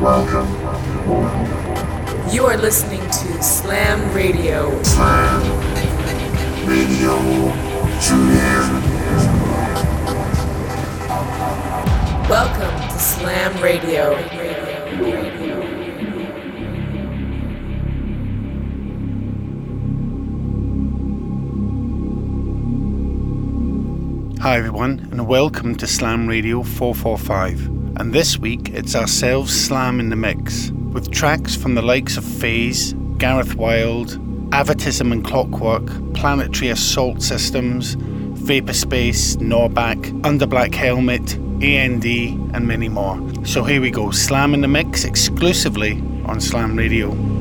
Welcome. You are listening to Slam Radio. Slam Radio. Tune in. Welcome to Slam Radio. Hi, everyone, and welcome to Slam Radio 445. And this week, it's ourselves Slam in the Mix, with tracks from the likes of Phase, Gareth Wild, Avatism and Clockwork, Planetary Assault Systems, Vapor Space, Norbak, Under Black Helmet, AND, and many more. So here we go Slam in the Mix exclusively on Slam Radio.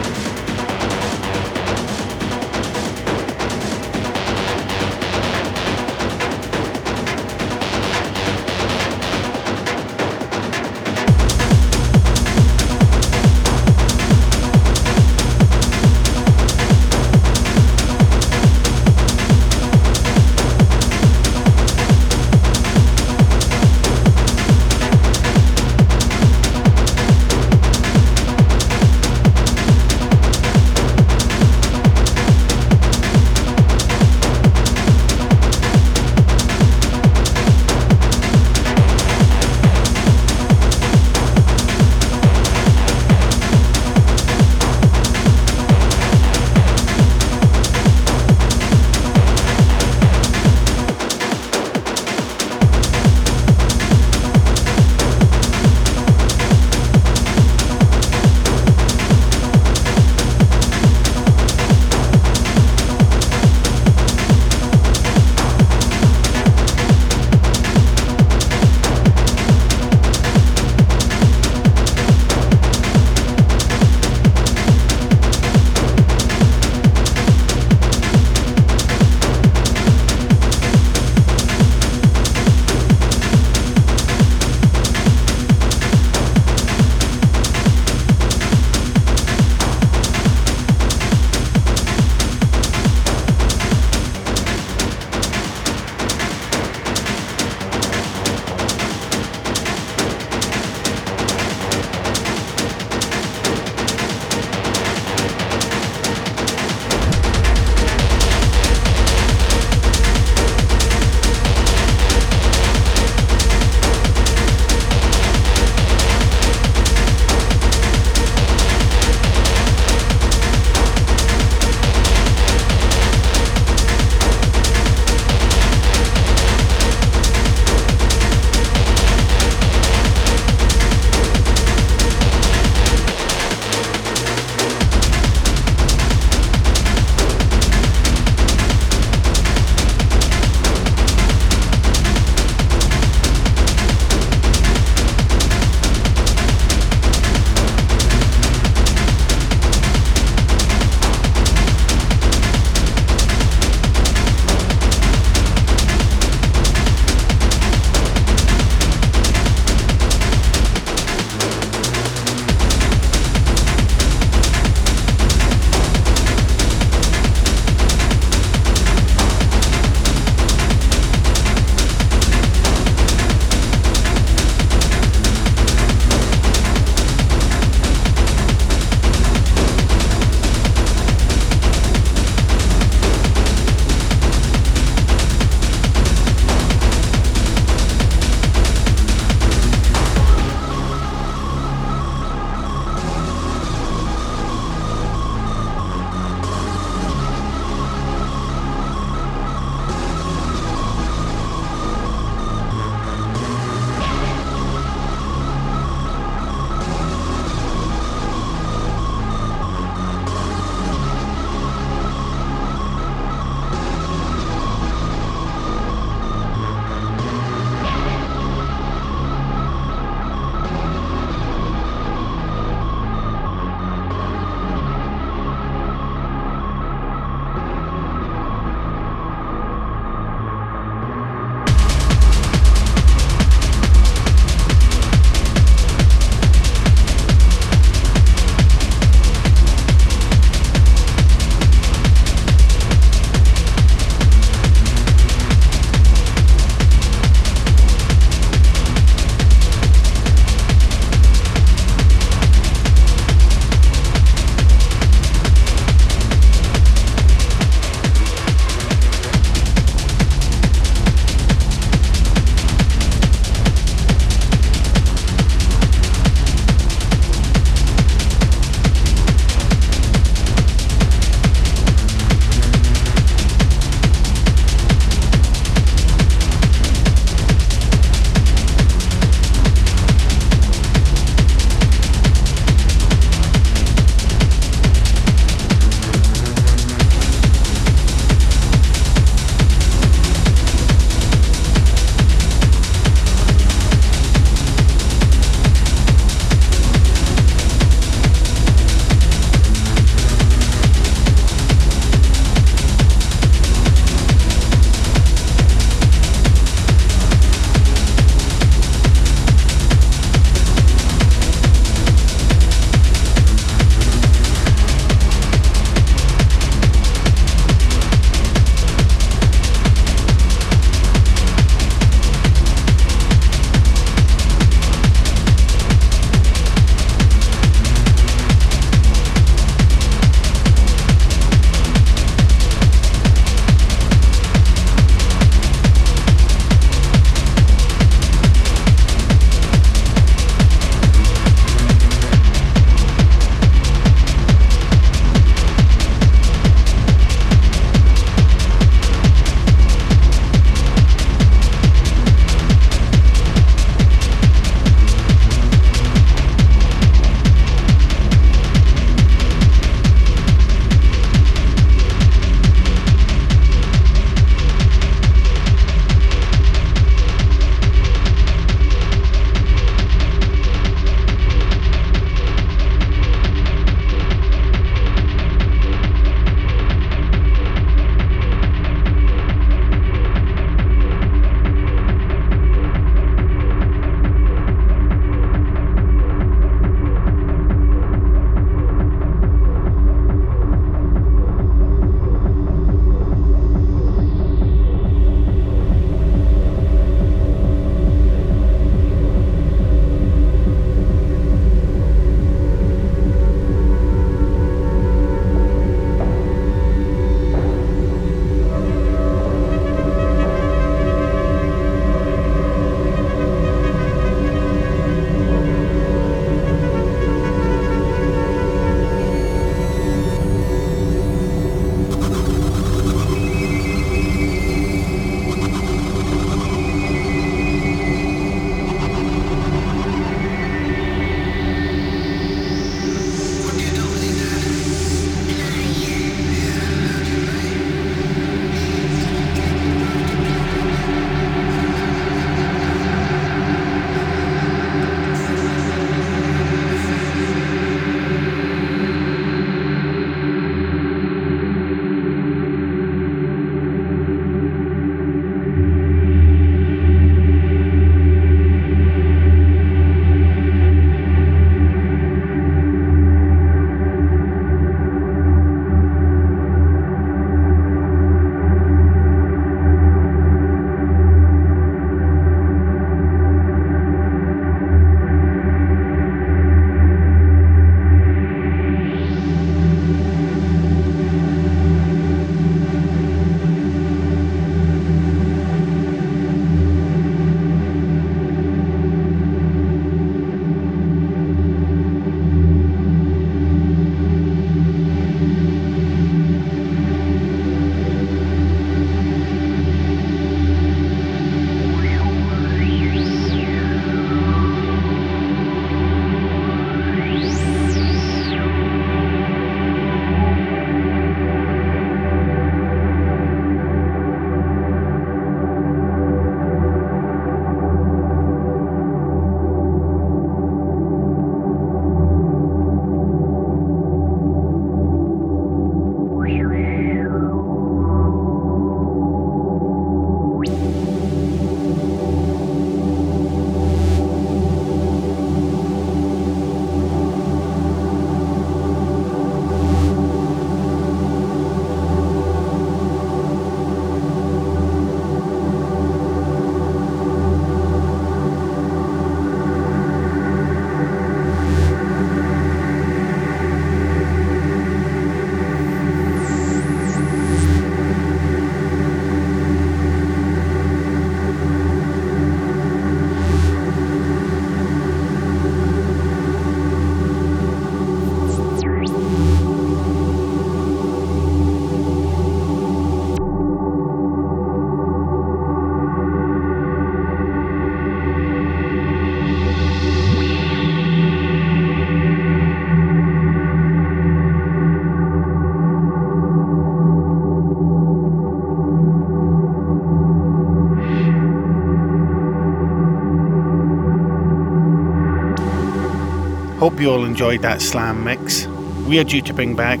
Hope you all enjoyed that slam mix. We are due to bring back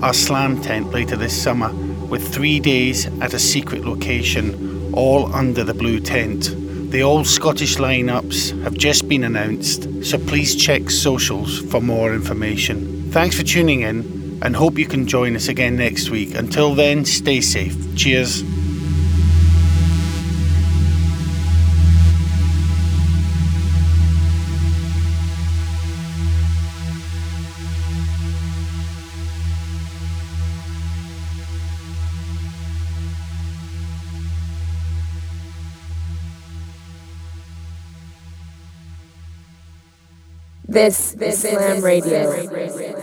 our slam tent later this summer with three days at a secret location, all under the blue tent. The all Scottish lineups have just been announced, so please check socials for more information. Thanks for tuning in and hope you can join us again next week. Until then, stay safe. Cheers. This, this is Slam. Radio.